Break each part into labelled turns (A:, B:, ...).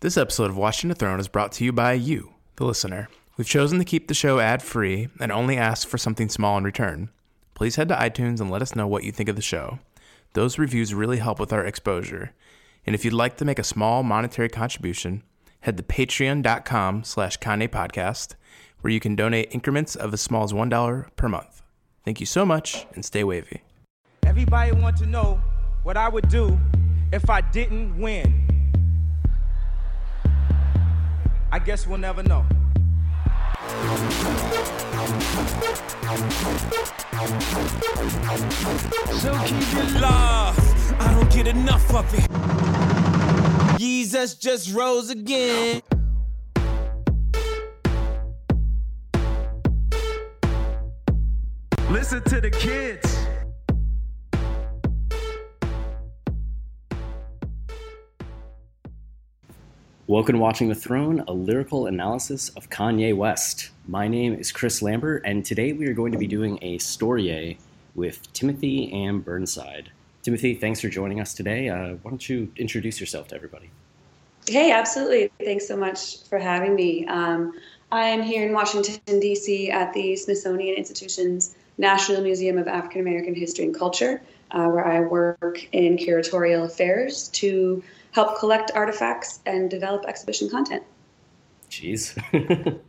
A: This episode of Watching the Throne is brought to you by you, the listener. We've chosen to keep the show ad free and only ask for something small in return. Please head to iTunes and let us know what you think of the show. Those reviews really help with our exposure. And if you'd like to make a small monetary contribution, head to patreon.com slash Kanye Podcast, where you can donate increments of as small as $1 per month. Thank you so much and stay wavy.
B: Everybody want to know what I would do if I didn't win. I guess we'll never know.
C: So keep it love. I don't get enough of it. Jesus just rose again.
D: Listen to the kids.
E: Welcome to Watching the Throne, a lyrical analysis of Kanye West. My name is Chris Lambert, and today we are going to be doing a story with Timothy Anne Burnside. Timothy, thanks for joining us today. Uh, why don't you introduce yourself to everybody?
F: Hey, absolutely. Thanks so much for having me. Um, I am here in Washington, D.C. at the Smithsonian Institution's National Museum of African American History and Culture, uh, where I work in curatorial affairs to help collect artifacts and develop exhibition content.
E: Jeez.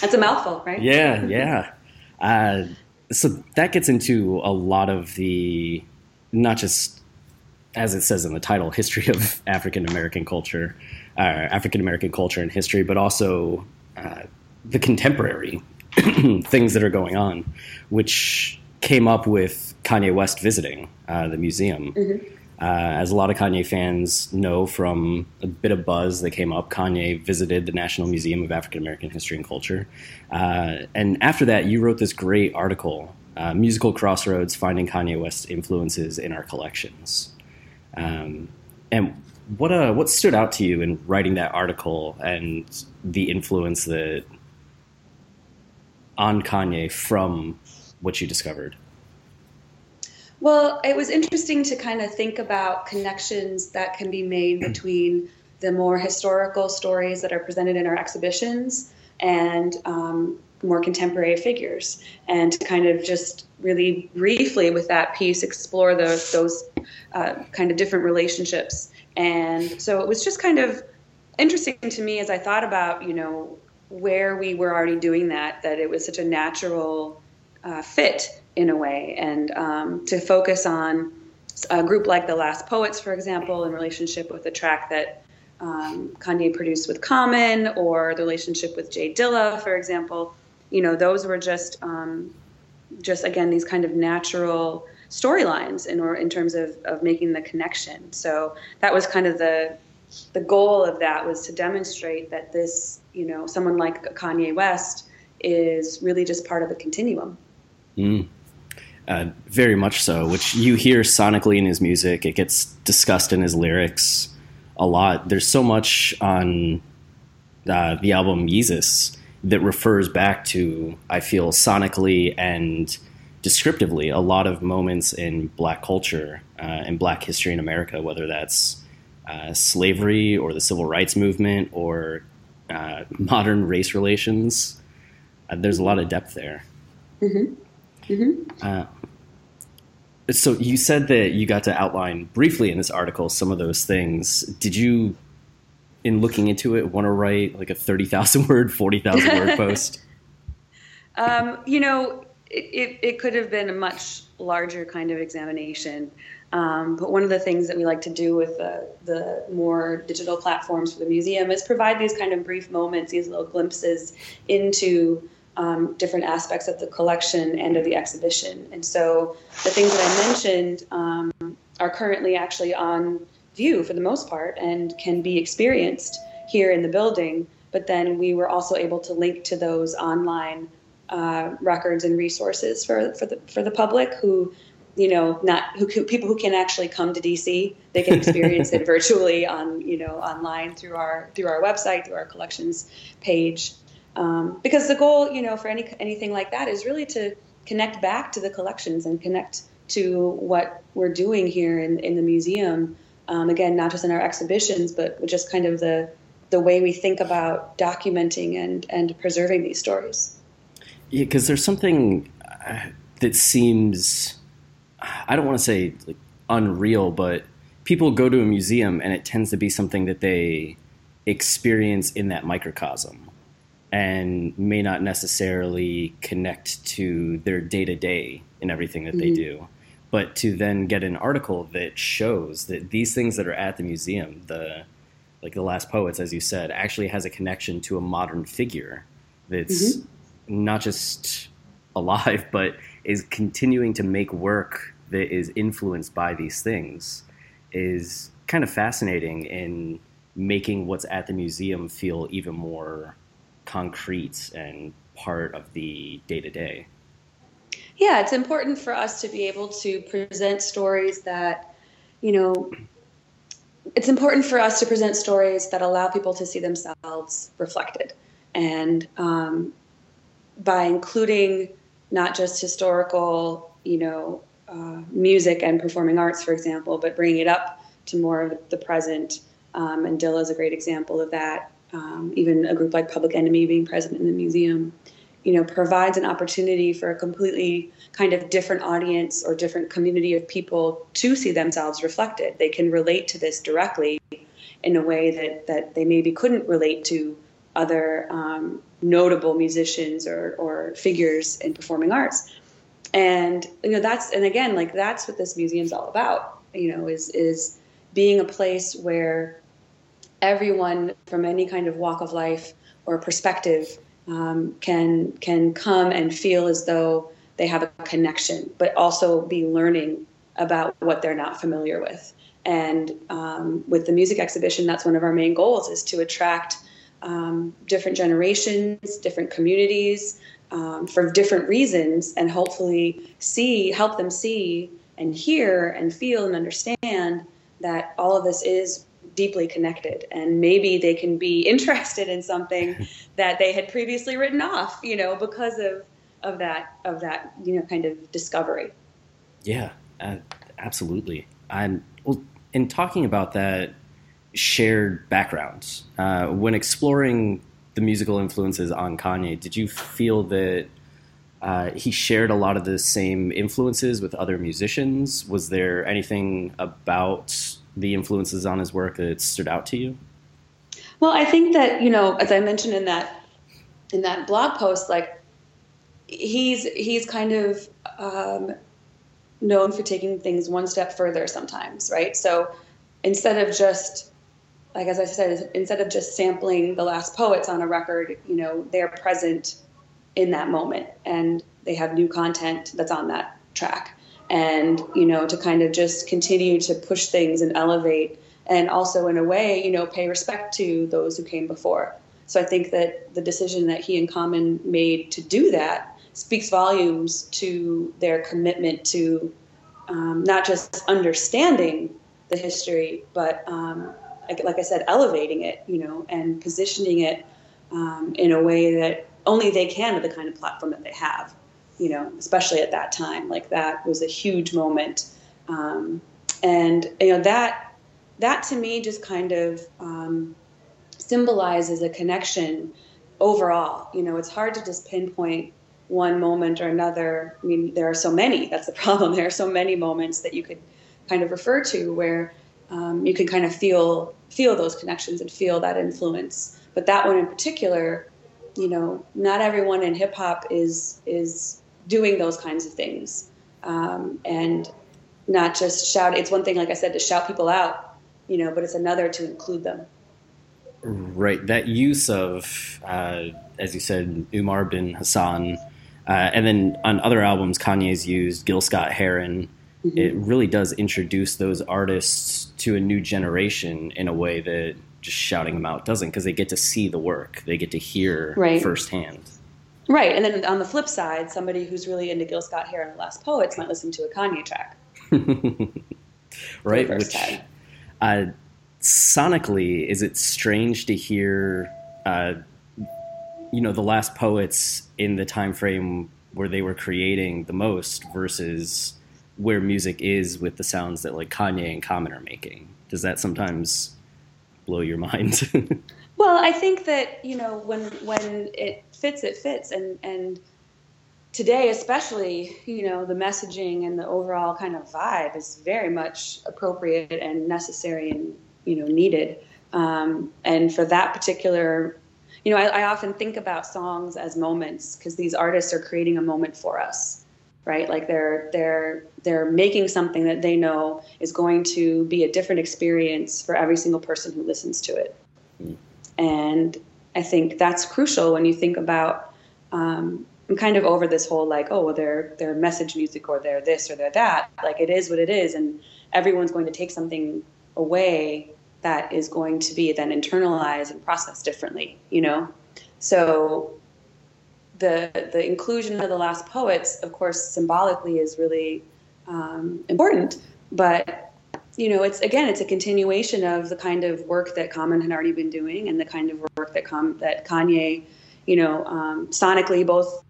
F: That's a mouthful, right?
E: Yeah, yeah. Uh, so that gets into a lot of the, not just as it says in the title, history of African American culture, uh, African American culture and history, but also uh, the contemporary things that are going on, which came up with Kanye West visiting uh, the museum. Mm-hmm. Uh, as a lot of Kanye fans know from a bit of buzz that came up, Kanye visited the National Museum of African American History and Culture. Uh, and after that, you wrote this great article, uh, Musical Crossroads Finding Kanye West's Influences in Our Collections. Um, and what, uh, what stood out to you in writing that article and the influence that on Kanye from what you discovered?
F: Well, it was interesting to kind of think about connections that can be made between the more historical stories that are presented in our exhibitions and um, more contemporary figures, and to kind of just really briefly with that piece explore those those uh, kind of different relationships. And so it was just kind of interesting to me as I thought about you know where we were already doing that that it was such a natural uh, fit in a way, and um, to focus on a group like the Last Poets, for example, in relationship with the track that um, Kanye produced with Common, or the relationship with J Dilla, for example. You know, those were just um, just again these kind of natural storylines in or in terms of, of making the connection. So that was kind of the the goal of that was to demonstrate that this, you know, someone like Kanye West is really just part of the continuum.
E: Mm. Uh, very much so, which you hear sonically in his music. It gets discussed in his lyrics a lot. There's so much on uh, the album Yeezus that refers back to, I feel, sonically and descriptively, a lot of moments in black culture uh, and black history in America, whether that's uh, slavery or the civil rights movement or uh, modern race relations. Uh, there's a lot of depth there.
F: Mm-hmm. Mm-hmm.
E: So you said that you got to outline briefly in this article some of those things. Did you, in looking into it, want to write like a thirty thousand word, forty thousand word post?
F: Um, you know, it, it, could have been a much larger kind of examination. Um, but one of the things that we like to do with the, the more digital platforms for the museum is provide these kind of brief moments, these little glimpses into um, different aspects of the collection and of the exhibition. And so the things that I mentioned um, are currently actually on view for the most part and can be experienced here in the building. But then we were also able to link to those online uh, records and resources for, for the for the public who you know not who people who can actually come to DC they can experience it virtually on you know online through our through our website through our collections page um, because the goal you know for any anything like that is really to connect back to the collections and connect to what we're doing here in, in the museum. Um, again not just in our exhibitions but just kind of the the way we think about documenting and and preserving these stories.
E: Yeah because there's something uh, that seems I don't want to say like unreal, but people go to a museum and it tends to be something that they experience in that microcosm and may not necessarily connect to their day to day in everything that mm-hmm. they do. But to then get an article that shows that these things that are at the museum, the like the last poets, as you said, actually has a connection to a modern figure that's mm-hmm. not just alive, but is continuing to make work that is influenced by these things is kind of fascinating in making what's at the museum feel even more concrete and part of the day to day.
F: Yeah, it's important for us to be able to present stories that, you know, it's important for us to present stories that allow people to see themselves reflected. And um, by including not just historical, you know, uh, music and performing arts, for example, but bringing it up to more of the present. Um, and Dilla is a great example of that. Um, even a group like Public Enemy being present in the museum, you know, provides an opportunity for a completely kind of different audience or different community of people to see themselves reflected. They can relate to this directly in a way that that they maybe couldn't relate to other um, notable musicians or, or figures in performing arts and you know that's and again like that's what this museum's all about you know is is being a place where everyone from any kind of walk of life or perspective um, can can come and feel as though they have a connection but also be learning about what they're not familiar with. And um, with the music exhibition that's one of our main goals is to attract um, different generations, different communities um, for different reasons, and hopefully see, help them see and hear and feel and understand that all of this is deeply connected and maybe they can be interested in something that they had previously written off you know because of of that of that you know kind of discovery
E: yeah uh, absolutely and well in talking about that shared backgrounds. Uh, when exploring the musical influences on Kanye, did you feel that uh, he shared a lot of the same influences with other musicians? Was there anything about the influences on his work that stood out to you?
F: Well, I think that you know, as I mentioned in that in that blog post, like he's he's kind of um, known for taking things one step further sometimes, right? So instead of just like as I said, instead of just sampling the last poets on a record, you know, they're present in that moment and they have new content that's on that track. And, you know, to kind of just continue to push things and elevate and also in a way, you know, pay respect to those who came before. So I think that the decision that he and Common made to do that speaks volumes to their commitment to um, not just understanding the history, but um, like, like I said, elevating it, you know, and positioning it um, in a way that only they can with the kind of platform that they have, you know, especially at that time. Like that was a huge moment, um, and you know that that to me just kind of um, symbolizes a connection overall. You know, it's hard to just pinpoint one moment or another. I mean, there are so many. That's the problem. There are so many moments that you could kind of refer to where um, you can kind of feel feel those connections and feel that influence. But that one in particular, you know, not everyone in hip hop is is doing those kinds of things, um, and not just shout. It's one thing, like I said, to shout people out, you know, but it's another to include them.
E: Right. That use of, uh, as you said, Umar bin Hassan, uh, and then on other albums, Kanye's used Gil Scott Heron mm-hmm. it really does introduce those artists to a new generation in a way that just shouting them out doesn't because they get to see the work, they get to hear
F: Right.
E: firsthand.
F: Right, and then on the flip side, somebody who's really into Gil Scott Heron and the Last Poets might listen to a Kanye track.
E: right? Which uh, sonically, is it strange to hear, uh, you know, the last poets in the time frame where they were creating the most versus where music is with the sounds that like Kanye and Common are making? Does that sometimes blow your mind?
F: Well, I think that you know when when it fits, it fits, and and today especially, you know, the messaging and the overall kind of vibe is very much appropriate and necessary and you know needed. Um, and for that particular, you know, I, I often think about songs as moments because these artists are creating a moment for us, right? Like they're they're they're making something that they know is going to be a different experience for every single person who listens to it. And I think that's crucial when you think about. Um, I'm kind of over this whole like, oh, well, they're they're message music or they're this or they're that. Like it is what it is, and everyone's going to take something away that is going to be then internalized and processed differently. You know, so the the inclusion of the last poets, of course, symbolically is really um, important, but you know, it's again, it's a continuation of the kind of work that Common had already been doing, and the kind of work that Com- that Kanye, you know, um, sonically both,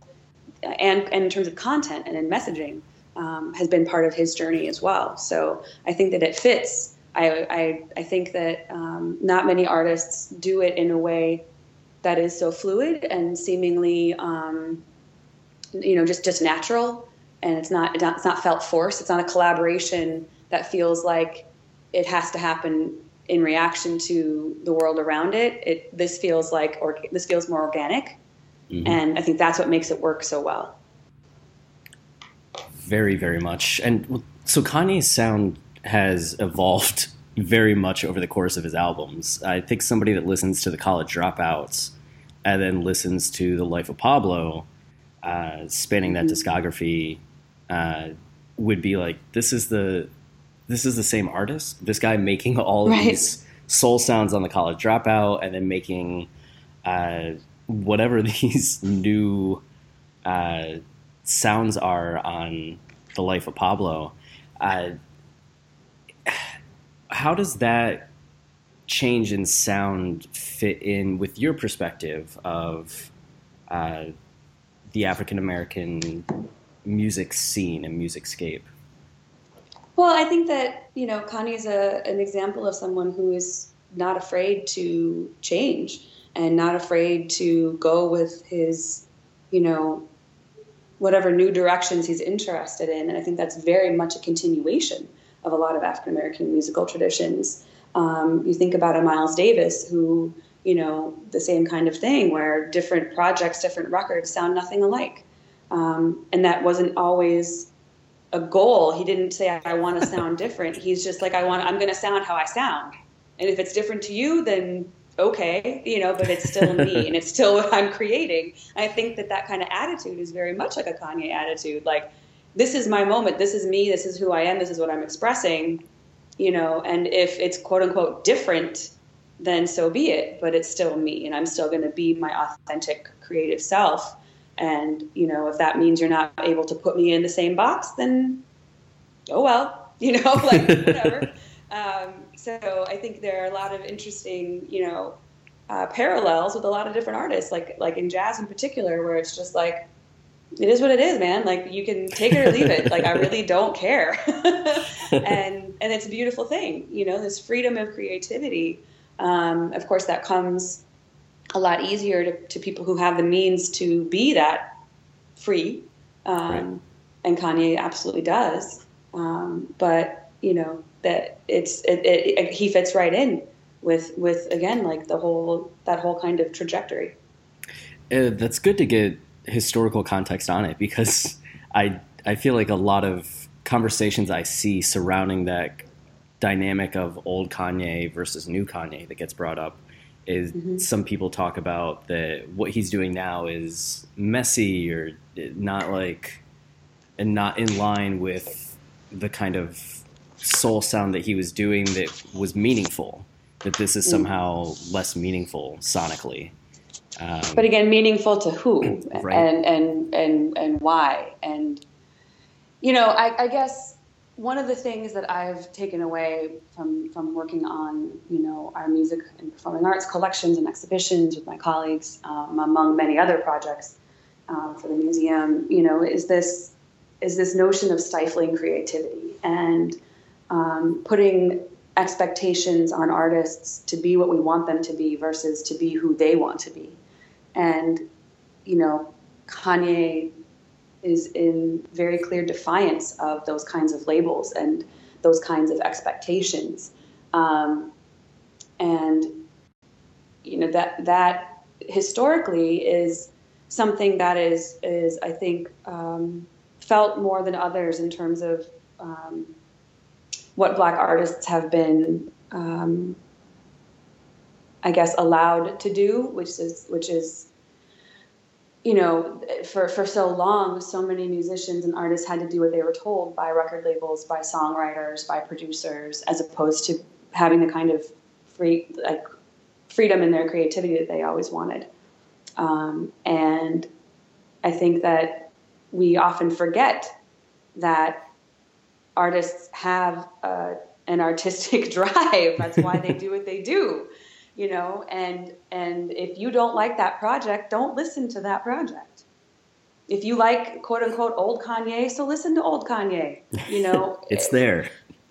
F: and, and in terms of content and in messaging, um, has been part of his journey as well. So I think that it fits. I I, I think that um, not many artists do it in a way that is so fluid and seemingly, um, you know, just just natural, and it's not it's not, felt forced. It's not a collaboration that feels like it has to happen in reaction to the world around it. It this feels like or this feels more organic, and I think that's what makes it work so well.
E: very, very much. And so Kanye's sound has evolved very much over the course of his albums. I think somebody that listens to the College Dropouts and then listens to the Life of Pablo, uh, spanning that discography, uh, would be like, this is the this is the same artist. This guy making all of
F: Right.
E: these soul sounds on the College Dropout, and then making uh, whatever these new uh, sounds are on the life of Pablo. Uh, how does that change in sound fit in with your perspective of uh, the African American music scene and music scape?
F: Well, I think that you know Kanye's a, an example of someone who is not afraid to change and not afraid to go with his, you know, whatever new directions he's interested in. And I think that's very much a continuation of a lot of African American musical traditions. Um, you think about a Miles Davis who, you know, the same kind of thing where different projects, different records sound nothing alike. Um, and that wasn't always a goal. He didn't say I want to sound different. He's just like I want I'm going to sound how I sound. And if it's different to you then okay, you know, but it's still me and it's still what I'm creating. I think that that kind of attitude is very much like a Kanye attitude like this is my moment, this is me, this is who I am, this is what I'm expressing, you know, and if it's quote unquote different then so be it, but it's still me and I'm still going to be my authentic creative self. And, you know, if that means you're not able to put me in the same box, then oh well, you know, like whatever. um, so I think there are a lot of interesting, you know, uh, parallels with a lot of different artists, like like in jazz in particular, where it's just like it is what it is, man. Like you can take it or leave it. Like I really don't care, and and it's a beautiful thing, you know, this freedom of creativity. Um, of course, that comes a lot easier to, to people who have the means to be that free, um,
E: Right.
F: and Kanye absolutely does. Um, but you know that it's it, it, it, he fits right in with with again like the whole that whole kind of trajectory.
E: Uh, that's good to get historical context on it because I I feel like a lot of conversations I see surrounding that dynamic of old Kanye versus new Kanye that gets brought up is some people talk about that what he's doing now is messy or not like and not in line with the kind of soul sound that he was doing that was meaningful that this is somehow less meaningful sonically. Um,
F: but again, meaningful to who
E: Right.
F: and, and and and why? And you know, I, I guess one of the things that I've taken away from from working on you know our music and performing arts collections and exhibitions with my colleagues, um, among many other projects um, for the museum, you know, is this is this notion of stifling creativity and um, putting expectations on artists to be what we want them to be versus to be who they want to be. And, you know, Kanye is in very clear defiance of those kinds of labels and those kinds of expectations. Um, and, you know, that, that historically is something that is, is I think, um, felt more than others in terms of um, what black artists have been um, I guess allowed to do, which is which is you know for for so long so many musicians and artists had to do what they were told by record labels, by songwriters, by producers as opposed to having the kind of free like freedom in their creativity that they always wanted. Um, and I think that we often forget that artists have uh, an artistic drive. That's why they do what they do, you know. And and if you don't like that project, don't listen to that project. If you like quote unquote old Kanye, so listen to old Kanye. You know,
E: it's there.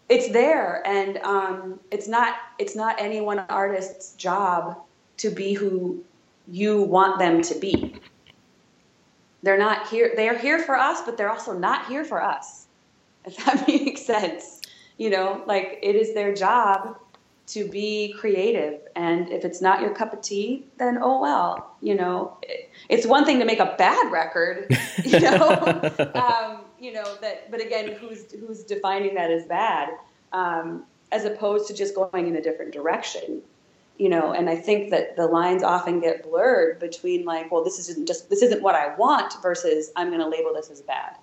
F: it's there, and um, it's not it's not any one artist's job to be who you want them to be. They're not here. They are here for us, but they're also not here for us if that makes sense. You know, like it is their job to be creative. And if it's not your cup of tea, then oh well. You know, it, it's one thing to make a bad record, you know, um, you know that. But again, who's who's defining that as bad, um, as opposed to just going in a different direction. You know, and I think that the lines often get blurred between like, well, this isn't just this isn't what I want versus I'm going to label this as bad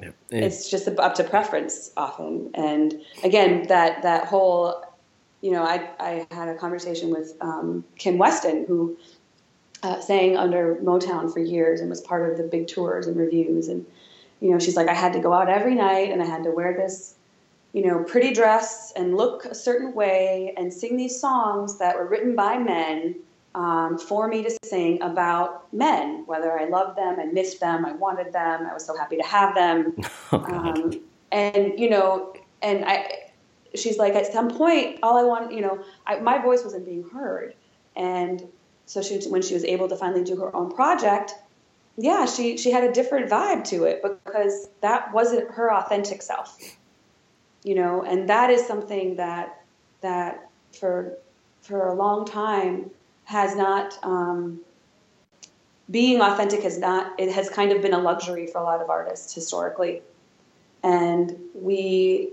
E: Yep.
F: it's just up to preference often and again that that whole you know i, I had a conversation with um, kim weston who uh, sang under motown for years and was part of the big tours and reviews and you know she's like i had to go out every night and i had to wear this you know pretty dress and look a certain way and sing these songs that were written by men um, for me to sing about men, whether I loved them and missed them, I wanted them, I was so happy to have them.
E: Oh,
F: um, and, you know, and I, she's like, at some point, all I want, you know, I, my voice wasn't being heard. And so she, when she was able to finally do her own project, yeah, she, she had a different vibe to it because that wasn't her authentic self, you know, and that is something that, that for, for a long time, has not um, being authentic has not it has kind of been a luxury for a lot of artists historically. And we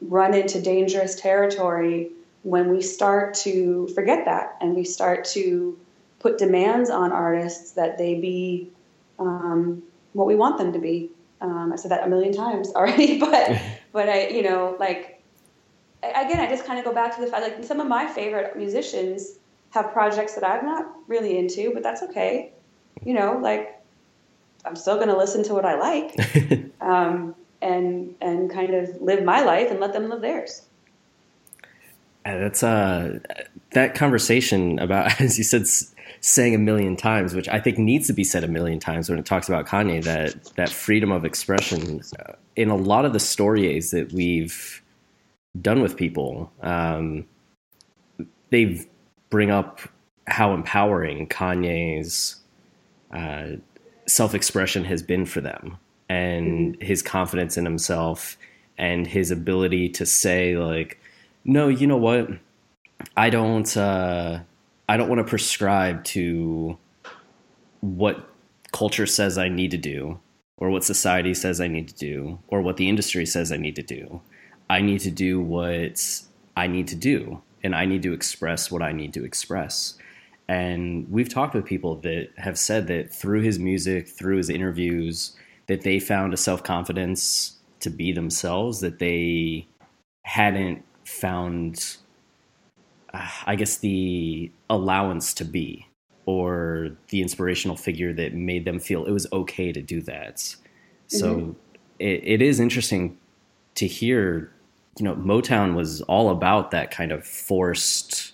F: run into dangerous territory when we start to forget that and we start to put demands on artists that they be um, what we want them to be. Um, i said that a million times already but but i you know like again i just kind of go back to the fact like some of my favorite musicians have projects that I'm not really into, but that's okay. You know, like I'm still going to listen to what I like, um, and and kind of live my life and let them live theirs.
E: Uh, that's uh that conversation about as you said s- saying a million times which i think needs to be said a million times when it talks about kanye that that freedom of expression uh, in a lot of the stories that we've done with people um they bring up how empowering kanye's uh, self-expression has been for them and his confidence in himself and his ability to say like no you know what? I don't uh i don't want to prescribe to what culture says i need to do or what society says i need to do or what the industry says i need to do. I need to do what i need to do and i need to express what i need to express and we've talked with people that have said that through his music through his interviews that they found a self-confidence to be themselves that they hadn't found uh, I guess, the allowance to be or the inspirational figure that made them feel it was okay to do that. So mm-hmm. it, it is interesting to hear, you know, Motown was all about that kind of forced.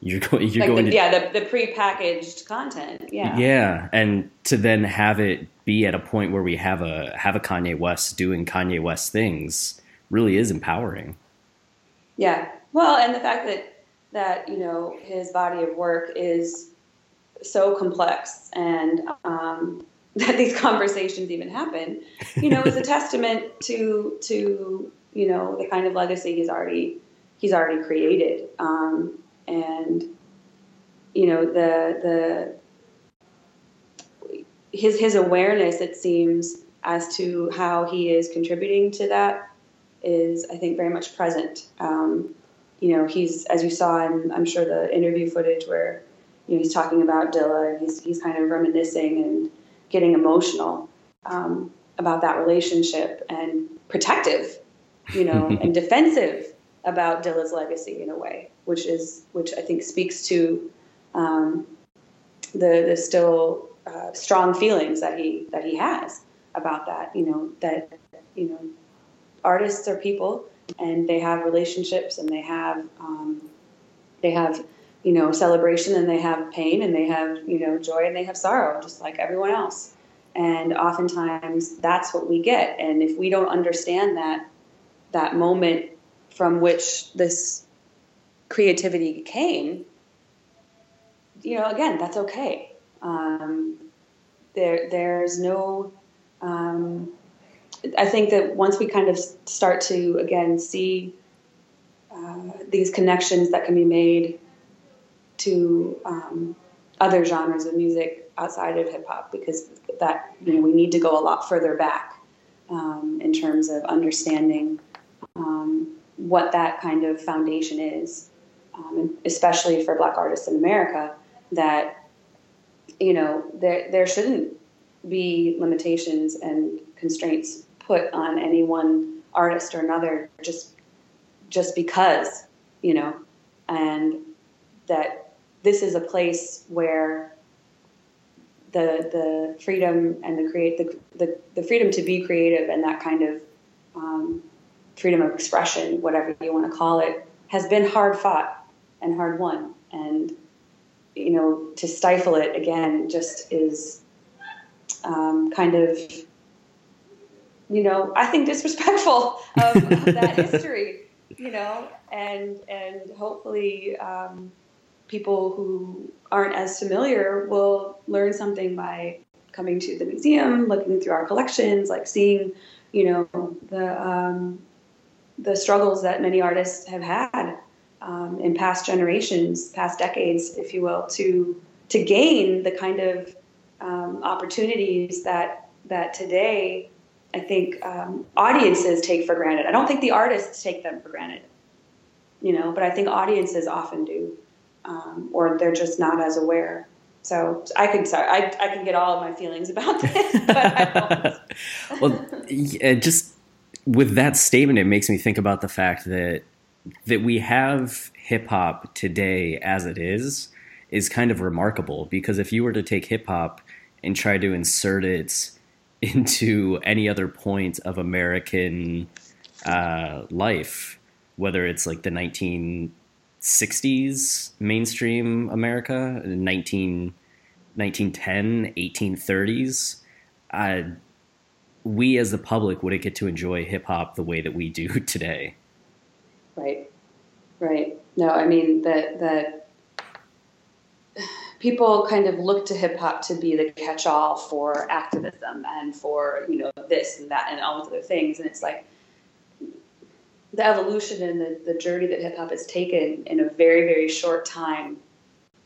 E: You're going. You're
F: like
E: going.
F: The,
E: to,
F: yeah, the, the pre-packaged content. Yeah.
E: Yeah, and to then have it be at a point where we have a have a Kanye West doing Kanye West things really is empowering.
F: Yeah. Well, and the fact that that you know his body of work is so complex and um, that these conversations even happen, you know, is a testament to to you know the kind of legacy he's already he's already created, um, and you know the the his his awareness it seems as to how he is contributing to that is I think very much present. Um, you know, he's as you saw in I'm sure the interview footage where you know he's talking about Dilla and he's he's kind of reminiscing and getting emotional um, about that relationship and protective, you know, and defensive about Dilla's legacy in a way, which is which I think speaks to um, the the still uh, strong feelings that he that he has about that. You know that you know artists are people and they have relationships and they have um, they have you know celebration and they have pain and they have you know joy and they have sorrow just like everyone else and oftentimes that's what we get and if we don't understand that that moment from which this creativity came you know again that's okay. Um, there there's no um, I think that once we kind of start to again see uh, these connections that can be made to um, other genres of music outside of hip hop because that you know we need to go a lot further back um, in terms of understanding um, what that kind of foundation is, um, especially for Black artists in America. That you know there there shouldn't be limitations and constraints put on any one artist or another just just because you know and that this is a place where the the freedom and the create the, the, the freedom to be creative and that kind of um, freedom of expression, whatever you want to call it, has been hard fought and hard won. And you know, to stifle it again just is um, kind of you know, I think disrespectful of, of that history. You know, and and hopefully. Um, people who aren't as familiar will learn something by coming to the museum, looking through our collections, like seeing, you know, the um, the struggles that many artists have had um, in past generations, past decades, if you will, to to gain the kind of um, opportunities that that today I think um, audiences take for granted. I don't think the artists take them for granted, you know, but I think audiences often do um, or they're just not as aware. So I could sorry, I, I can get all of my feelings about this,
E: well, yeah, just with that statement, it makes me think about the fact that that we have hip hop today as it is is kind of remarkable. Because if you were to take hip hop and try to insert it into any other point of American uh, life, whether it's like the 1960s mainstream America, 19, 1910, 1830s, uh, we as the public wouldn't get to enjoy hip hop the way that we do today.
F: Right, right. No, I mean that that people kind of look to hip hop to be the catch-all for activism and for you know this and that and all those other things, and it's like the evolution and the, the journey that hip hop has taken in a very, very short time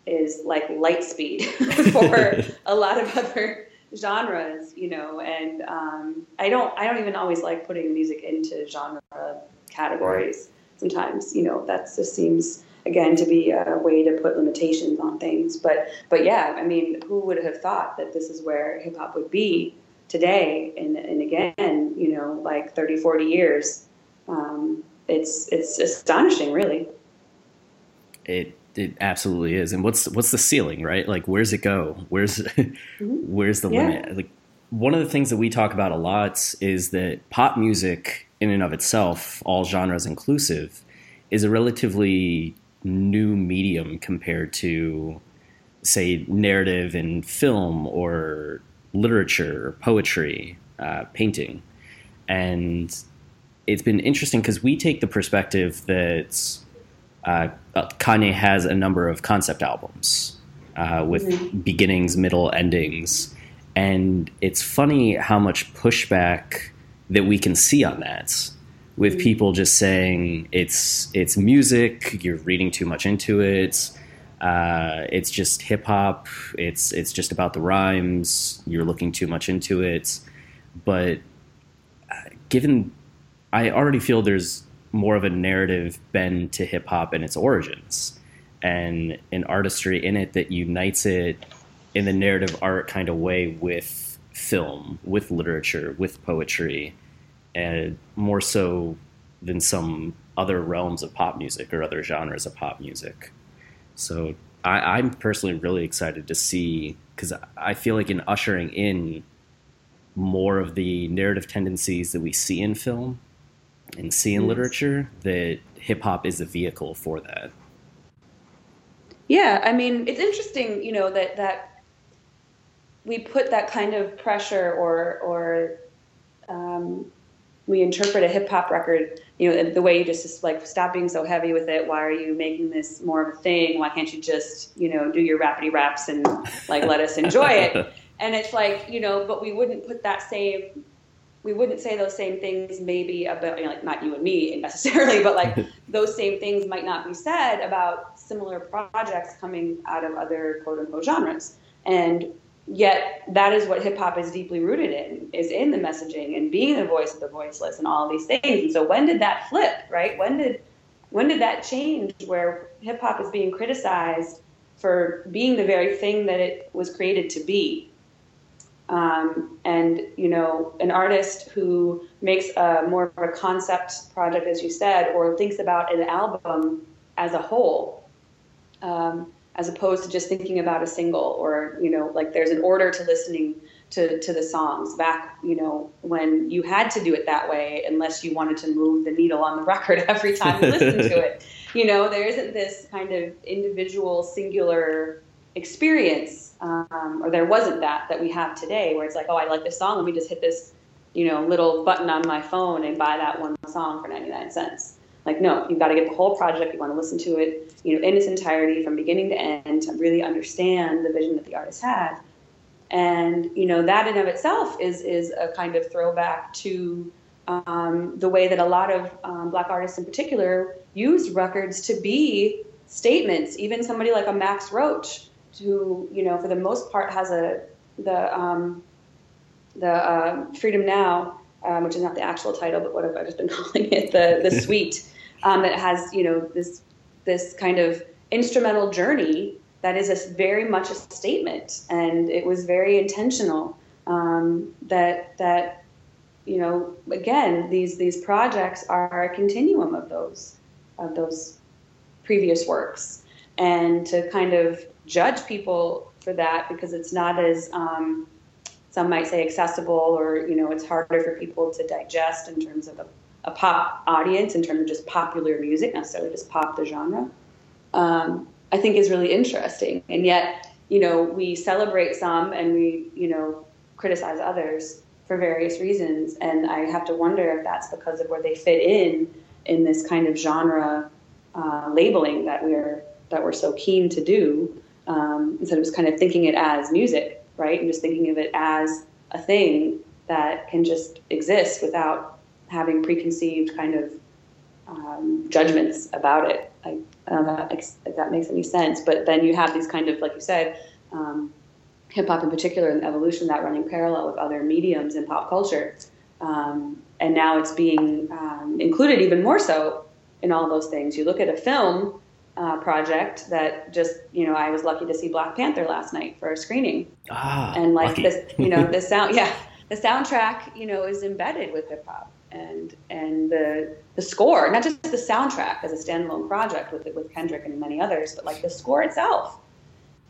F: is like light speed for a lot of other genres, you know, and um, I don't I don't even always like putting music into genre categories. Sometimes, you know, that just seems again to be a way to put limitations on things. But but yeah, I mean, who would have thought that this is where hip hop would be today and, and again, you know, like 30, 40 years um, it's it's astonishing, really.
E: It it absolutely is. And what's what's the ceiling, right? Like where's it go? Where's where's the
F: Yeah.
E: limit? Like one of the things that we talk about a lot is that pop music in and of itself, all genres inclusive, is a relatively new medium compared to say narrative in film or literature or poetry, uh, painting. And it's been interesting because we take the perspective that uh, Kanye has a number of concept albums uh, with beginnings, middle, endings, and it's funny how much pushback that we can see on that, with people just saying it's it's music, you're reading too much into it, uh, it's just hip hop, it's it's just about the rhymes, you're looking too much into it, but uh, given I already feel there's more of a narrative bend to hip hop and its origins, and an artistry in it that unites it in the narrative art kind of way with film, with literature, with poetry, and more so than some other realms of pop music or other genres of pop music. So I, I'm personally really excited to see because I feel like in ushering in more of the narrative tendencies that we see in film and see in literature, that hip hop is a vehicle for that.
F: Yeah, I mean, it's interesting, you know, that that we put that kind of pressure or or um, we interpret a hip hop record, you know, the way you just, just like stop being so heavy with it. Why are you making this more of a thing? Why can't you just, you know, do your rapidy raps and like let us enjoy it? And it's like, you know, but we wouldn't put that same we wouldn't say those same things maybe about you know, like not you and me necessarily but like those same things might not be said about similar projects coming out of other quote unquote genres. And yet that is what hip hop is deeply rooted in is in the messaging and being the voice of the voiceless and all these things. And so when did that flip right? When did when did that change where hip hop is being criticized for being the very thing that it was created to be um, and you know an artist who makes a more of a concept project as you said or thinks about an album as a whole um, as opposed to just thinking about a single or you know like there's an order to listening to, to the songs back you know when you had to do it that way unless you wanted to move the needle on the record every time you listened to it. You know there isn't this kind of individual singular experience um, or there wasn't that that we have today where it's like oh i like this song let me just hit this you know little button on my phone and buy that one song for 99 cents. Like no you've got to get the whole project you want to listen to it you know in its entirety from beginning to end to really understand the vision that the artist had. And you know that in of itself is is a kind of throwback to um, the way that a lot of um, black artists in particular use records to be statements. Even somebody like a max roach who you know for the most part has a the um, the uh, freedom now um, which is not the actual title but what have i just been calling it the the suite um, that has you know this this kind of instrumental journey that is a very much a statement, and it was very intentional. Um, that that you know again these these projects are a continuum of those of those previous works, and to kind of judge people for that because it's not as um, some might say accessible or you know it's harder for people to digest in terms of a, a pop audience in terms of just popular music necessarily just pop the genre um, I think is really interesting. And yet, you know, we celebrate some and we, you know, criticize others for various reasons. And I have to wonder if that's because of where they fit in in this kind of genre uh, labeling that we're that we're so keen to do um, instead of just kind of thinking it as music, right? And just thinking of it as a thing that can just exist without having preconceived kind of um, judgments about it. I, I don't know if that makes any sense. But then you have these kind of, like you said, um, hip hop in particular and evolution that running parallel with other mediums in pop culture. Um, and now it's being um, included even more so in all those things. You look at a film uh, project that just, you know, I was lucky to see Black Panther last night for a screening.
E: Ah,
F: and like
E: lucky.
F: this, you know, the sound, yeah, the soundtrack, you know, is embedded with hip hop and and the the score, not just the soundtrack as a standalone project with with Kendrick and many others, but like the score itself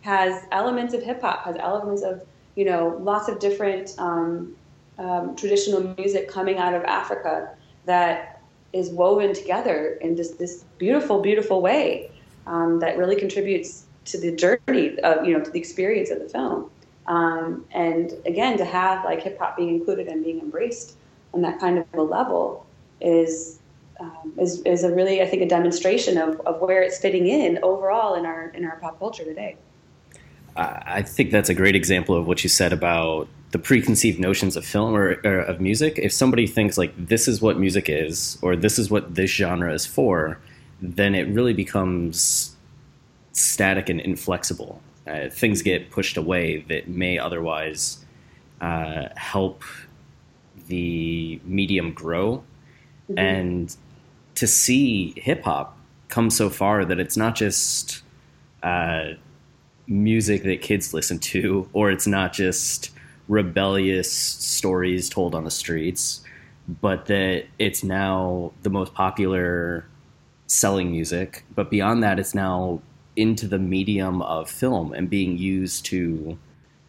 F: has elements of hip hop, has elements of you know lots of different um, um, traditional music coming out of Africa that is woven together in this this beautiful, beautiful way um, that really contributes to the journey of you know to the experience of the film. Um, and again, to have like hip hop being included and being embraced on that kind of a level is um, is, is a really I think a demonstration of, of where it's fitting in overall in our in our pop culture today.
E: I think that's a great example of what you said about the preconceived notions of film or, or, of music. If somebody thinks like this is what music is, or this is what this genre is for, then it really becomes static and inflexible. Uh, things get pushed away that may otherwise uh, help the medium grow. Mm-hmm. And to see hip hop come so far that it's not just uh, music that kids listen to, or it's not just rebellious stories told on the streets, but that it's now the most popular selling music. But beyond that, it's now into the medium of film and being used to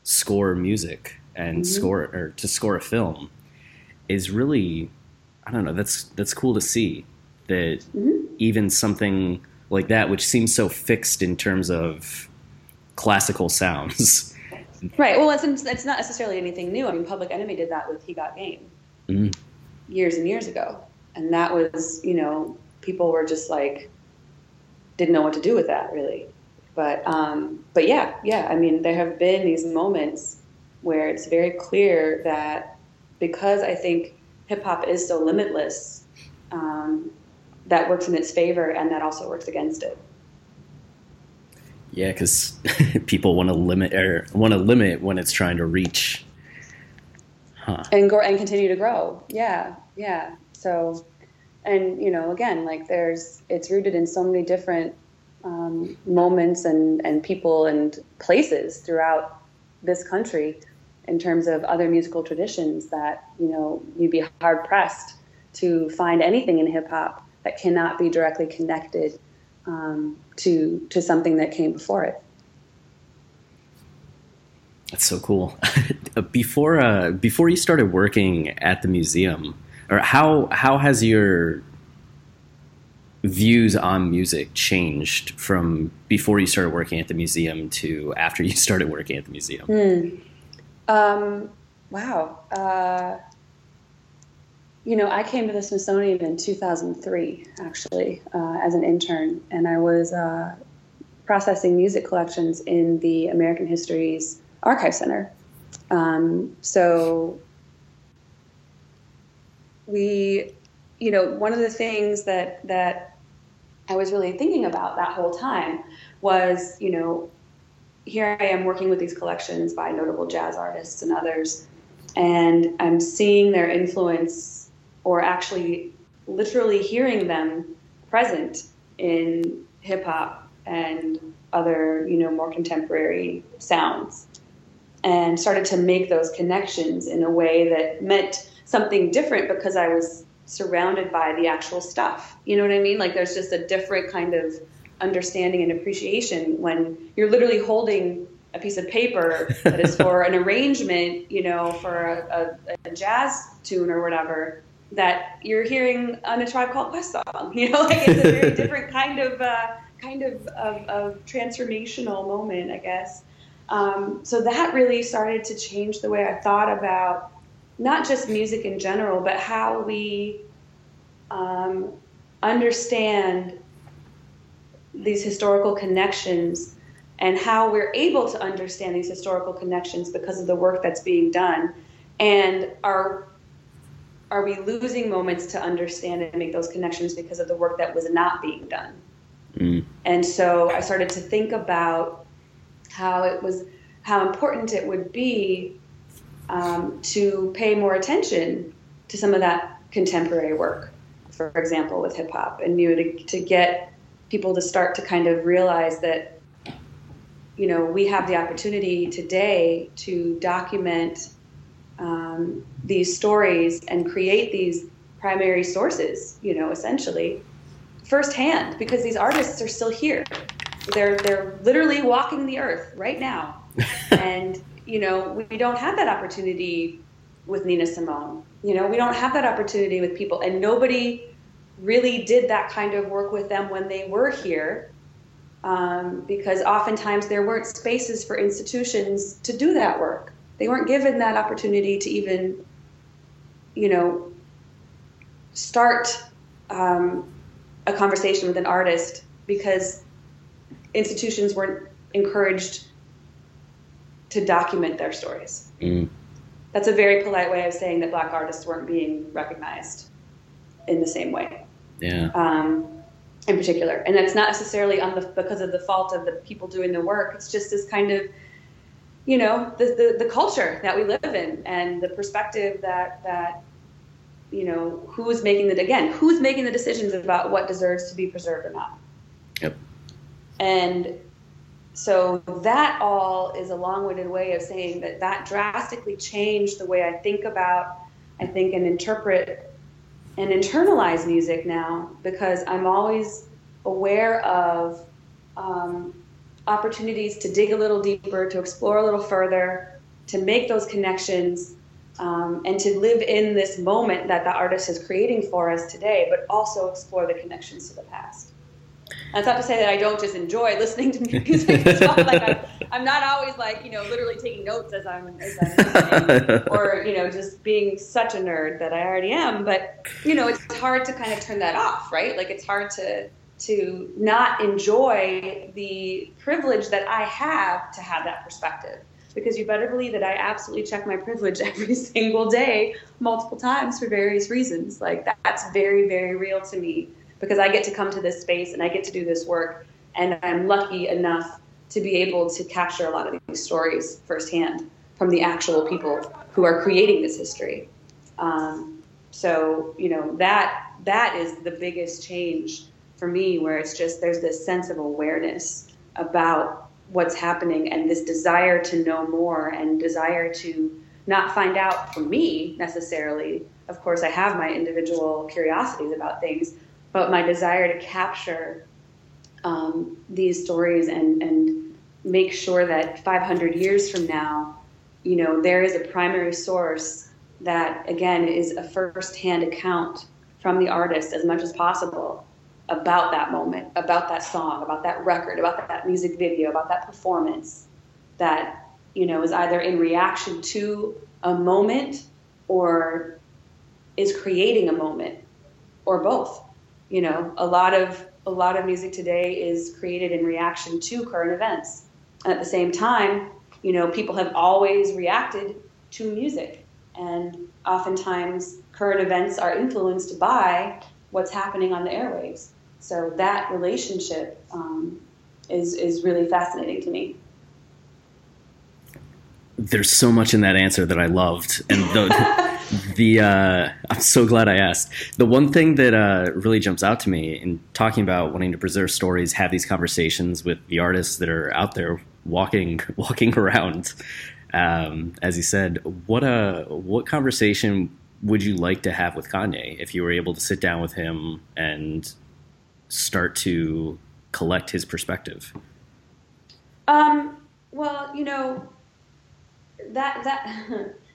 E: score music and mm-hmm. score or to score a film is really I don't know that's that's cool to see that mm-hmm. even something like that which seems so fixed in terms of classical sounds
F: right well it's, it's not necessarily anything new I mean Public Enemy did that with He Got Game mm-hmm. years and years ago and that was you know people were just like didn't know what to do with that really. But um, but yeah, yeah. I mean, there have been these moments where it's very clear that because I think hip hop is so limitless, um, that works in its favor, and that also works against it.
E: Yeah, because people want to limit or want to limit when it's trying to reach,
F: huh. and grow and continue to grow. Yeah, yeah. So and you know again like there's it's rooted in so many different um, moments and and people and places throughout this country in terms of other musical traditions that you know you'd be hard pressed to find anything in hip hop that cannot be directly connected um, to to something that came before it.
E: That's so cool. before uh, before you started working at the museum, or how how has your views on music changed from before you started working at the museum to after you started working at the museum?
F: Mm. Um, wow. Uh, you know, I came to the Smithsonian in 2003, actually, uh, as an intern, and I was uh, processing music collections in the American History's Archive Center. Um, so we, you know, one of the things that that I was really thinking about that whole time was, you know, here I am working with these collections by notable jazz artists and others, and I'm seeing their influence, or actually, literally hearing them present in hip hop and other, you know, more contemporary sounds, and started to make those connections in a way that meant something different because I was surrounded by the actual stuff. You know what I mean? Like there's just a different kind of understanding and appreciation when you're literally holding a piece of paper that is for an arrangement, you know, for a, a, a, jazz tune or whatever that you're hearing on a Tribe Called Quest song. You know, like it's a very different kind of uh, kind of, of, of, transformational moment, I guess. Um, so that really started to change the way I thought about not just music in general, but how we um, understand these historical connections and how we're able to understand these historical connections because of the work that's being done. And are are we losing moments to understand and make those connections because of the work that was not being done? Mm. And so I started to think about how it was how important it would be um, to pay more attention to some of that contemporary work, for example, with hip hop, and you know, to, to get people to start to kind of realize that you know we have the opportunity today to document um, these stories and create these primary sources, you know, essentially firsthand because these artists are still here. They're they're literally walking the earth right now, and you know we don't have that opportunity with Nina Simone. You know we don't have that opportunity with people, and nobody really did that kind of work with them when they were here, um, because oftentimes there weren't spaces for institutions to do that work. They weren't given that opportunity to even, you know, start um, a conversation with an artist because institutions weren't encouraged to document their stories.
E: Mm.
F: That's a very polite way of saying that black artists weren't being recognized in the same way.
E: Yeah.
F: Um, in particular, and that's not necessarily on the because of the fault of the people doing the work. It's just this kind of, you know, the, the, the culture that we live in and the perspective that that you know who's making the again who's making the decisions about what deserves to be preserved or not
E: Yep.
F: and so that all is a long-winded way of saying that that drastically changed the way i think about i think and interpret and internalize music now because i'm always aware of um, opportunities to dig a little deeper to explore a little further to make those connections um, and to live in this moment that the artist is creating for us today, but also explore the connections to the past. That's not to say that I don't just enjoy listening to music as well. Like I'm, I'm not always like you know literally taking notes as I'm as I'm listening, or you know just being such a nerd that I already am. But you know it's hard to kind of turn that off, right? Like it's hard to to not enjoy the privilege that I have to have that perspective because you better believe that I absolutely check my privilege every single day, multiple times for various reasons. Like that's very, very real to me because I get to come to this space and I get to do this work, and I'm lucky enough to be able to capture a lot of these stories firsthand from the actual people who are creating this history. Um, so you know that that is the biggest change for me, where it's just there's this sense of awareness about what's happening and this desire to know more and desire to not find out for me necessarily. Of course, I have my individual curiosities about things, but my desire to capture um, these stories and, and make sure that 500 years from now, you know, there is a primary source that, again, is a first-hand account from the artist as much as possible about that moment, about that song, about that record, about that music video, about that performance that you know is either in reaction to a moment or is creating a moment or both. You know, a lot of a lot of music today is created in reaction to current events. And at the same time, you know, people have always reacted to music and oftentimes current events are influenced by what's happening on the airwaves. So that relationship um, is is really fascinating to me.
E: There's so much in that answer that I loved, and the, the uh, I'm so glad I asked. The one thing that uh, really jumps out to me in talking about wanting to preserve stories, have these conversations with the artists that are out there walking walking around. Um, as you said, what a what conversation would you like to have with Kanye if you were able to sit down with him and start to collect his perspective?
F: Um, well, you know, that that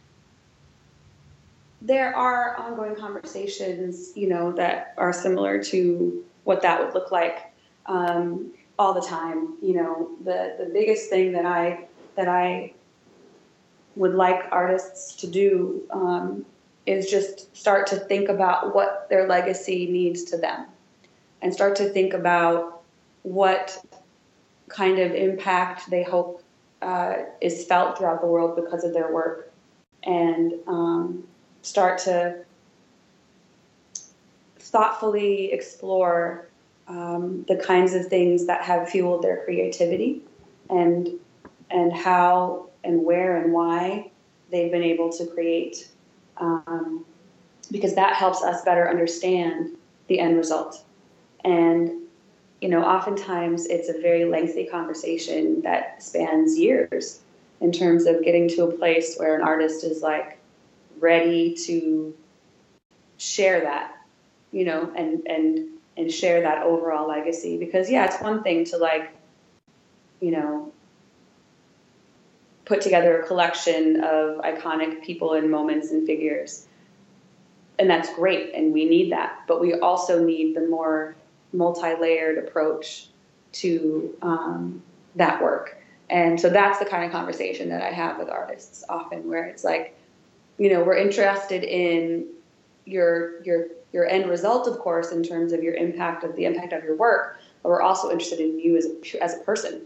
F: there are ongoing conversations, you know, that are similar to what that would look like um, all the time. You know, the the biggest thing that I that I would like artists to do um, is just start to think about what their legacy means to them and start to think about what kind of impact they hope uh, is felt throughout the world because of their work and um, start to thoughtfully explore um, the kinds of things that have fueled their creativity and and how and where and why they've been able to create um, because that helps us better understand the end result. And you know oftentimes it's a very lengthy conversation that spans years in terms of getting to a place where an artist is like ready to share that, you know, and and and share that overall legacy. Because yeah, it's one thing to like, you know, put together a collection of iconic people and moments and figures. And that's great, and we need that. But we also need the more multi layered approach to um, that work. And so that's the kind of conversation that I have with artists often, where it's like, you know, we're interested in your your your end result, of course, in terms of your impact of the impact of your work, but we're also interested in you as a, as a person,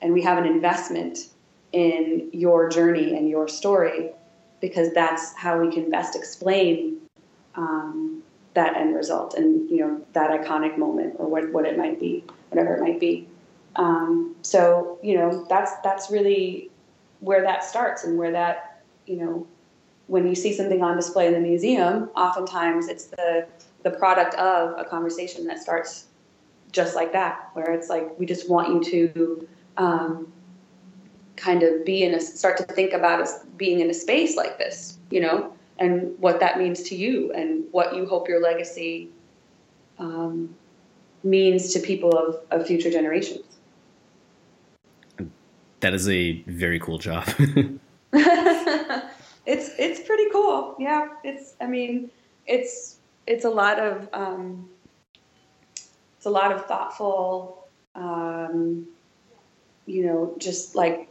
F: and we have an investment in your journey and your story because that's how we can best explain um, that end result and you know that iconic moment or what, what it might be whatever it might be. Um, so you know that's that's really where that starts and where that you know when you see something on display in the museum oftentimes it's the the product of a conversation that starts just like that where it's like we just want you to um, kind of be in a start to think about us being in a space like this, you know, and what that means to you and what you hope your legacy um, means to people of, of future generations.
E: That is a very cool job.
F: it's it's pretty cool. Yeah, it's. I mean, it's it's a lot of um, it's a lot of thoughtful, um, you know, just like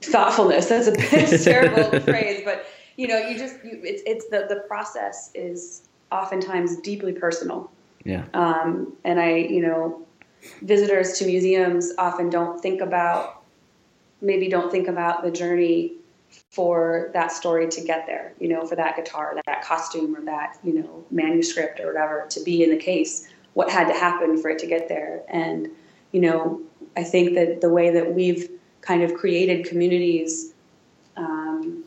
F: thoughtfulness. That's a terrible phrase, but you know, you just you, it's it's the the process is oftentimes deeply personal.
E: Yeah.
F: Um, and I, you know, visitors to museums often don't think about maybe don't think about the journey for that story to get there. You know, for that guitar, that costume, or that you know manuscript or whatever to be in the case. What had to happen for it to get there? And you know, I think that the way that we've kind of created communities um,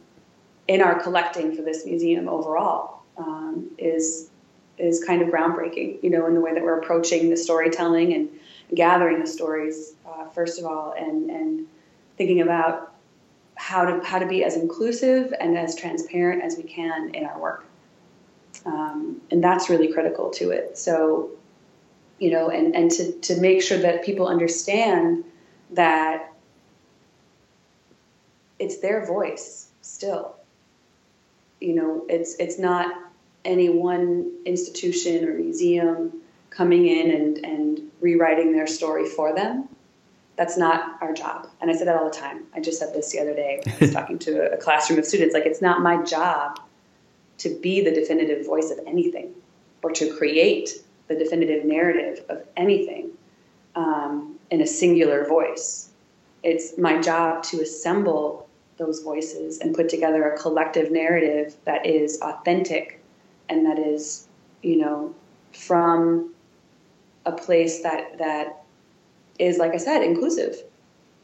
F: in our collecting for this museum overall um, is is kind of groundbreaking. You know, in the way that we're approaching the storytelling and gathering the stories uh, first of all, and and thinking about how to how to be as inclusive and as transparent as we can in our work. Um, and that's really critical to it. So, you know, and, and to, to make sure that people understand that it's their voice still. You know, it's it's not any one institution or museum coming in and, and rewriting their story for them. That's not our job. And I say that all the time. I just said this the other day I was talking to a classroom of students. Like, it's not my job to be the definitive voice of anything or to create the definitive narrative of anything um, in a singular voice. It's my job to assemble those voices and put together a collective narrative that is authentic and that is, you know, from a place that that is, like I said, inclusive.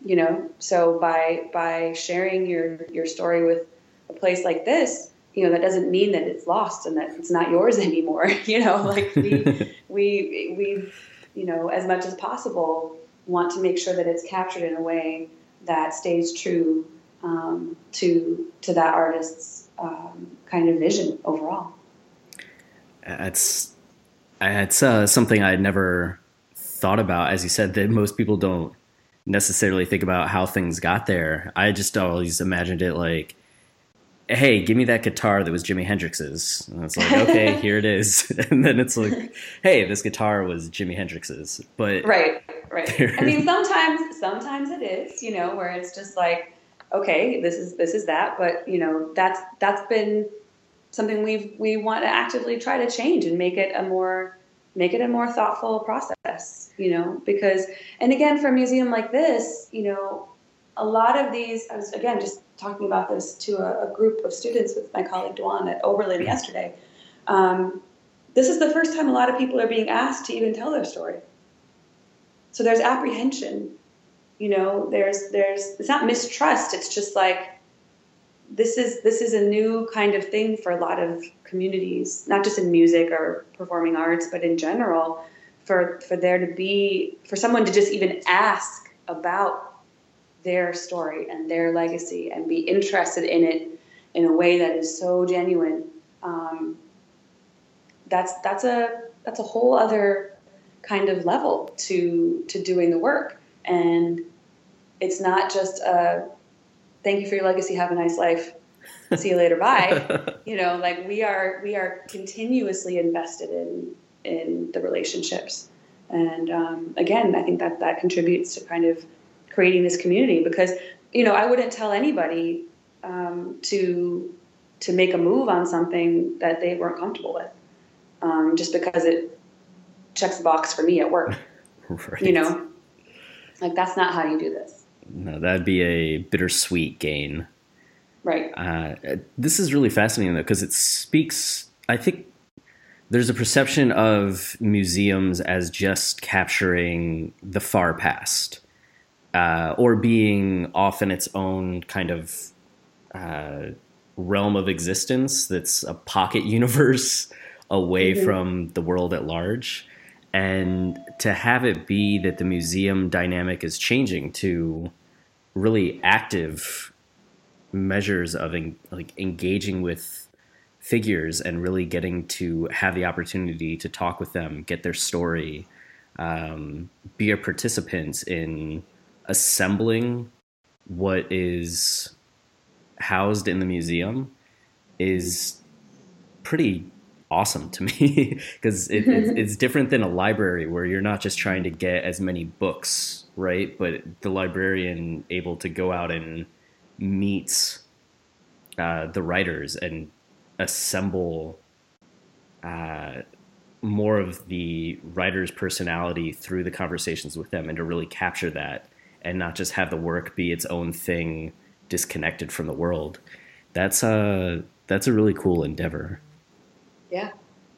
F: You know, so by by sharing your your story with a place like this, you know, that doesn't mean that it's lost and that it's not yours anymore. You know, like we we we you know, as much as possible, want to make sure that it's captured in a way that stays true um, to to that artist's um, kind of vision overall.
E: It's it's uh, something I'd never thought about. As you said, that most people don't necessarily think about how things got there. I just always imagined it like, hey, give me that guitar that was Jimi Hendrix's. And it's like, okay, here it is. And then it's like, hey, this guitar was Jimi Hendrix's. But
F: right, right. I mean, sometimes sometimes it is, you know, where it's just like okay, this is this is that, but you know that's that's been something we've we want to actively try to change and make it a more make it a more thoughtful process, you know, because and again for a museum like this, you know, a lot of these I was again just talking about this to a, a group of students with my colleague Dwan at Oberlin yesterday. Um, this is the first time a lot of people are being asked to even tell their story. So there's apprehension you know there's there's it's not mistrust it's just like this is this is a new kind of thing for a lot of communities not just in music or performing arts but in general for for there to be for someone to just even ask about their story and their legacy and be interested in it in a way that is so genuine um, that's that's a that's a whole other kind of level to to doing the work. And it's not just a thank you for your legacy have a nice life see you later bye you know like we are we are continuously invested in in the relationships and um, again i think that that contributes to kind of creating this community because you know i wouldn't tell anybody um, to to make a move on something that they weren't comfortable with um, just because it checks the box for me at work. right. You know, like that's not how you do this.
E: No, that'd be a bittersweet gain.
F: Right.
E: Uh, this is really fascinating though, because it speaks. I think there's a perception of museums as just capturing the far past, uh, or being off in its own kind of uh, realm of existence that's a pocket universe away mm-hmm. from the world at large. And to have it be that the museum dynamic is changing to really active measures of en- like engaging with figures and really getting to have the opportunity to talk with them, get their story, um, be a participant in assembling what is housed in the museum is pretty awesome to me because it, it's, it's different than a library where you're not just trying to get as many books right? But the librarian able to go out and meet uh, the writers and assemble uh, more of the writer's personality through the conversations with them and to really capture that and not just have the work be its own thing disconnected from the world. That's a that's a really cool endeavor
F: yeah,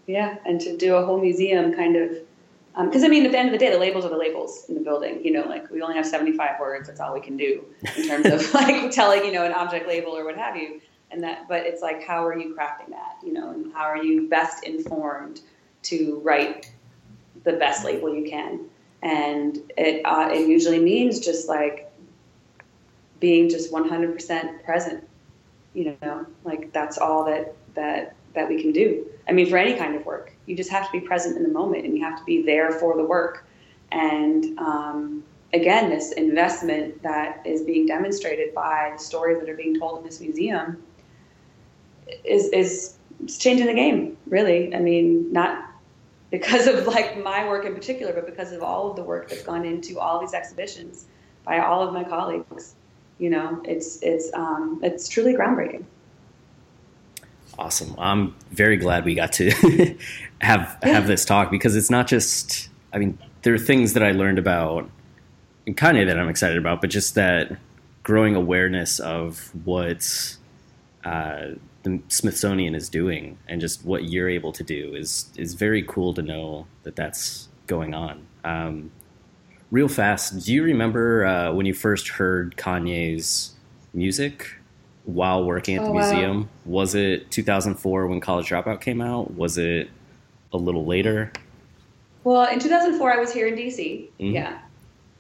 F: yeah, and to do a whole museum kind of because um, I mean, at the end of the day, the labels are the labels in the building. You know, like we only have 75 words. That's all we can do in terms of like telling, you know, an object label or what have you. And that, but it's like, how are you crafting that? You know, and how are you best informed to write the best label you can? And it uh, it usually means just like being just 100% present. You know, like that's all that that that we can do. I mean, for any kind of work, you just have to be present in the moment and you have to be there for the work. And um, again, this investment that is being demonstrated by the stories that are being told in this museum is is changing the game. Really, I mean, not because of like my work in particular, but because of all of the work that's gone into all these exhibitions by all of my colleagues. You know, it's it's um, it's truly groundbreaking.
E: Awesome. I'm very glad we got to have yeah. have this talk because it's not just. I mean, there are things that I learned about and Kanye that I'm excited about, but just that growing awareness of what uh, the Smithsonian is doing and just what you're able to do is is very cool to know that that's going on. Um, real fast, do you remember uh, when you first heard Kanye's music? While working at the oh, museum? Wow. Was it 2004 when College Dropout came out? Was it a little later?
F: Well, in 2004, I was here in DC. Mm-hmm. Yeah.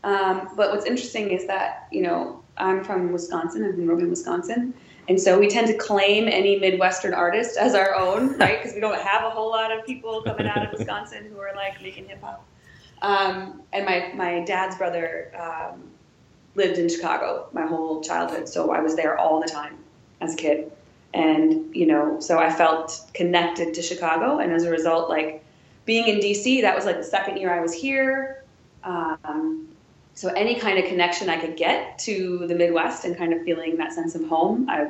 F: Um, but what's interesting is that, you know, I'm from Wisconsin. I'm from Roman, Wisconsin. And so we tend to claim any Midwestern artist as our own, right? Because we don't have a whole lot of people coming out of Wisconsin who are like making hip hop. Um, and my, my dad's brother um, lived in Chicago my whole childhood, so I was there all the time as a kid. And, you know, so I felt connected to Chicago. And as a result, like being in DC, that was like the second year I was here. Um, so any kind of connection I could get to the Midwest and kind of feeling that sense of home, I,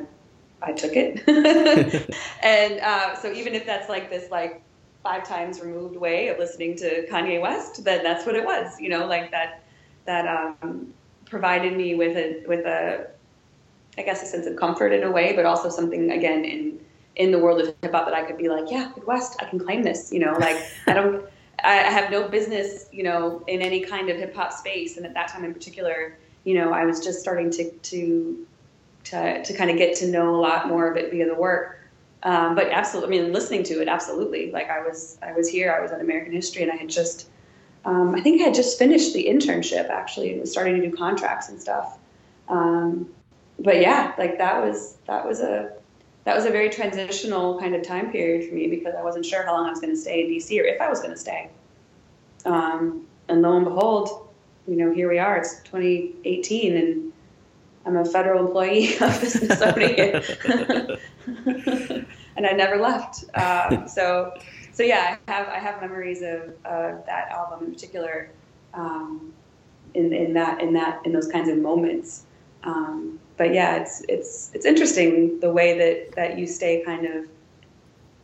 F: I took it. and uh, so even if that's like this, like five times removed way of listening to Kanye West, then that's what it was, you know, like that, that, um, provided me with a with a I guess a sense of comfort in a way, but also something again in in the world of hip hop that I could be like, yeah, Midwest, I can claim this. You know, like I don't, I have no business, you know, in any kind of hip hop space. And at that time in particular, you know, I was just starting to to to to kind of get to know a lot more of it via the work. Um, but absolutely, I mean, listening to it, absolutely. Like I was, I was here. I was at American History, and I had just um, I think I had just finished the internship actually and was starting to do contracts and stuff. Um, but yeah, like that was that was a that was a very transitional kind of time period for me because I wasn't sure how long I was going to stay in DC or if I was going to stay. Um, and lo and behold, you know, here we are. It's 2018, and I'm a federal employee of the Smithsonian, and I never left. Uh, so, so yeah, I have I have memories of uh, that album in particular, um, in in that in that in those kinds of moments. Um, but yeah, it's it's it's interesting the way that that you stay kind of.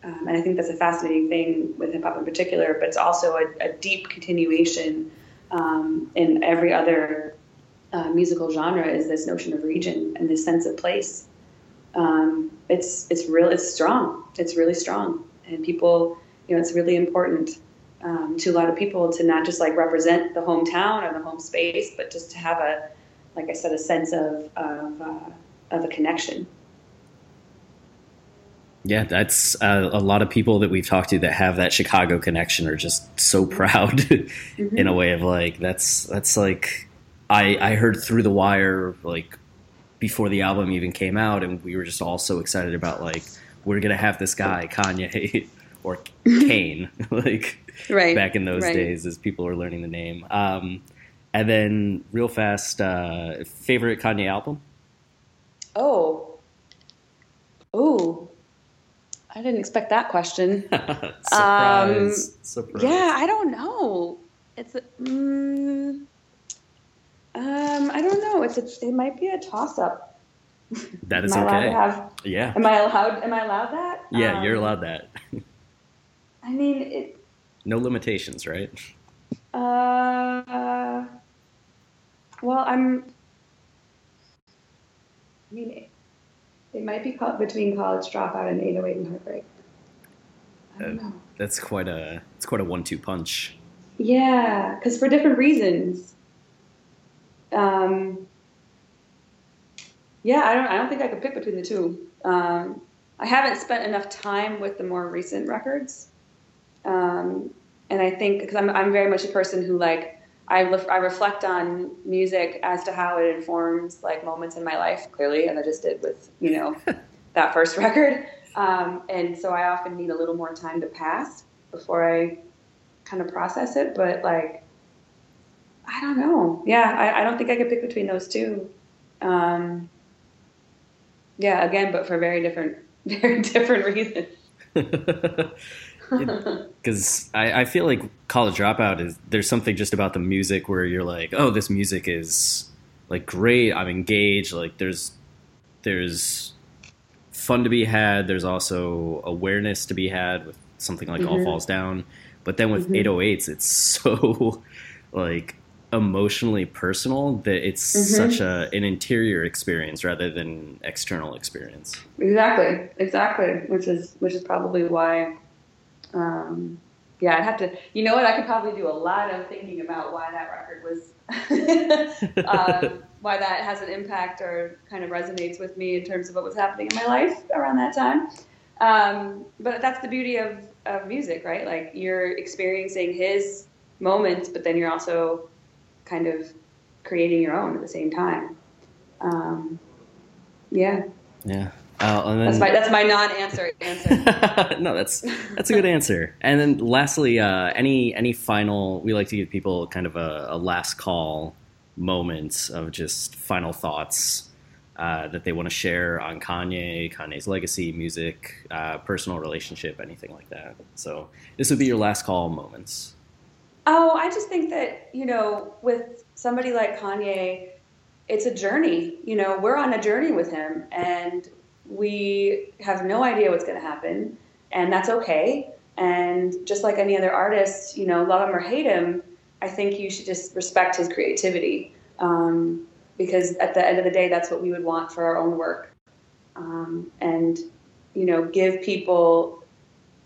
F: Um, and I think that's a fascinating thing with hip hop in particular, but it's also a, a deep continuation um, in every other uh, musical genre is this notion of region and this sense of place. Um, it's it's real. It's strong. It's really strong, and people, you know, it's really important um, to a lot of people to not just like represent the hometown or the home space, but just to have a, like I said, a sense of of, uh, of a connection.
E: Yeah, that's uh, a lot of people that we've talked to that have that Chicago connection are just so proud mm-hmm. in a way of like that's that's like I I heard through the wire like before the album even came out, and we were just all so excited about like we're gonna have this guy Kanye or Kane like
F: right.
E: back in those
F: right.
E: days as people were learning the name. Um, and then real fast, uh, favorite Kanye album?
F: Oh, oh, I didn't expect that question.
E: surprise, um, surprise.
F: Yeah, I don't know. It's. Mm, um, I don't know. It's a, it might be a toss up.
E: That is okay.
F: Have,
E: yeah.
F: Am I allowed? Am I allowed that?
E: Yeah, um, you're allowed that.
F: I mean, it.
E: No limitations, right?
F: Uh. Well, I'm. I mean, it, it might be called between college dropout and 808 and heartbreak. I don't uh, know.
E: That's quite a. It's quite a one-two punch.
F: Yeah, because for different reasons um, yeah, I don't. I don't think I could pick between the two. Um, I haven't spent enough time with the more recent records, um, and I think because I'm I'm very much a person who like I I reflect on music as to how it informs like moments in my life clearly, as I just did with you know that first record. Um, and so I often need a little more time to pass before I kind of process it. But like I don't know. Yeah, I, I don't think I could pick between those two. Um, yeah, again, but for very different, very different reasons.
E: Because I, I feel like College Dropout is there's something just about the music where you're like, oh, this music is like great. I'm engaged. Like there's there's fun to be had. There's also awareness to be had with something like mm-hmm. All Falls Down. But then with mm-hmm. 808s, it's so like emotionally personal that it's mm-hmm. such a an interior experience rather than external experience.
F: Exactly, exactly. Which is which is probably why. Um, yeah, I'd have to. You know what? I could probably do a lot of thinking about why that record was, um, why that has an impact or kind of resonates with me in terms of what was happening in my life around that time. Um, but that's the beauty of, of music, right? Like you're experiencing his moments, but then you're also kind of creating your own at the same time. Um, yeah.
E: Yeah. Uh, then,
F: that's my that's my non-answer answer.
E: no, that's that's a good answer. And then lastly, uh, any any final? We like to give people kind of a, a last call moments of just final thoughts uh, that they want to share on Kanye, Kanye's legacy, music, uh, personal relationship, anything like that. So this would be your last call moments.
F: Oh, I just think that, you know, with somebody like Kanye, it's a journey. You know, we're on a journey with him and we have no idea what's going to happen. And that's okay. And just like any other artist, you know, love him or hate him, I think you should just respect his creativity. Um, because at the end of the day, that's what we would want for our own work. Um, and, you know, give people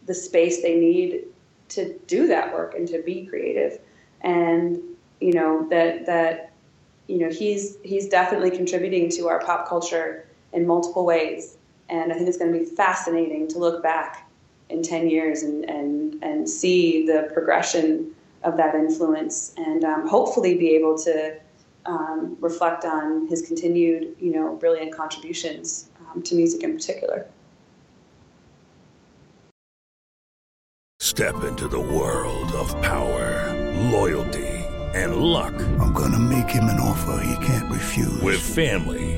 F: the space they need to do that work and to be creative and you know that that you know he's he's definitely contributing to our pop culture in multiple ways. And I think it's going to be fascinating to look back in 10 years and, and, and see the progression of that influence and um, hopefully be able to um, reflect on his continued, you know, brilliant contributions um, to music in particular.
D: Step into the world of power, loyalty, and luck.
G: I'm going to make him an offer he can't refuse.
D: With family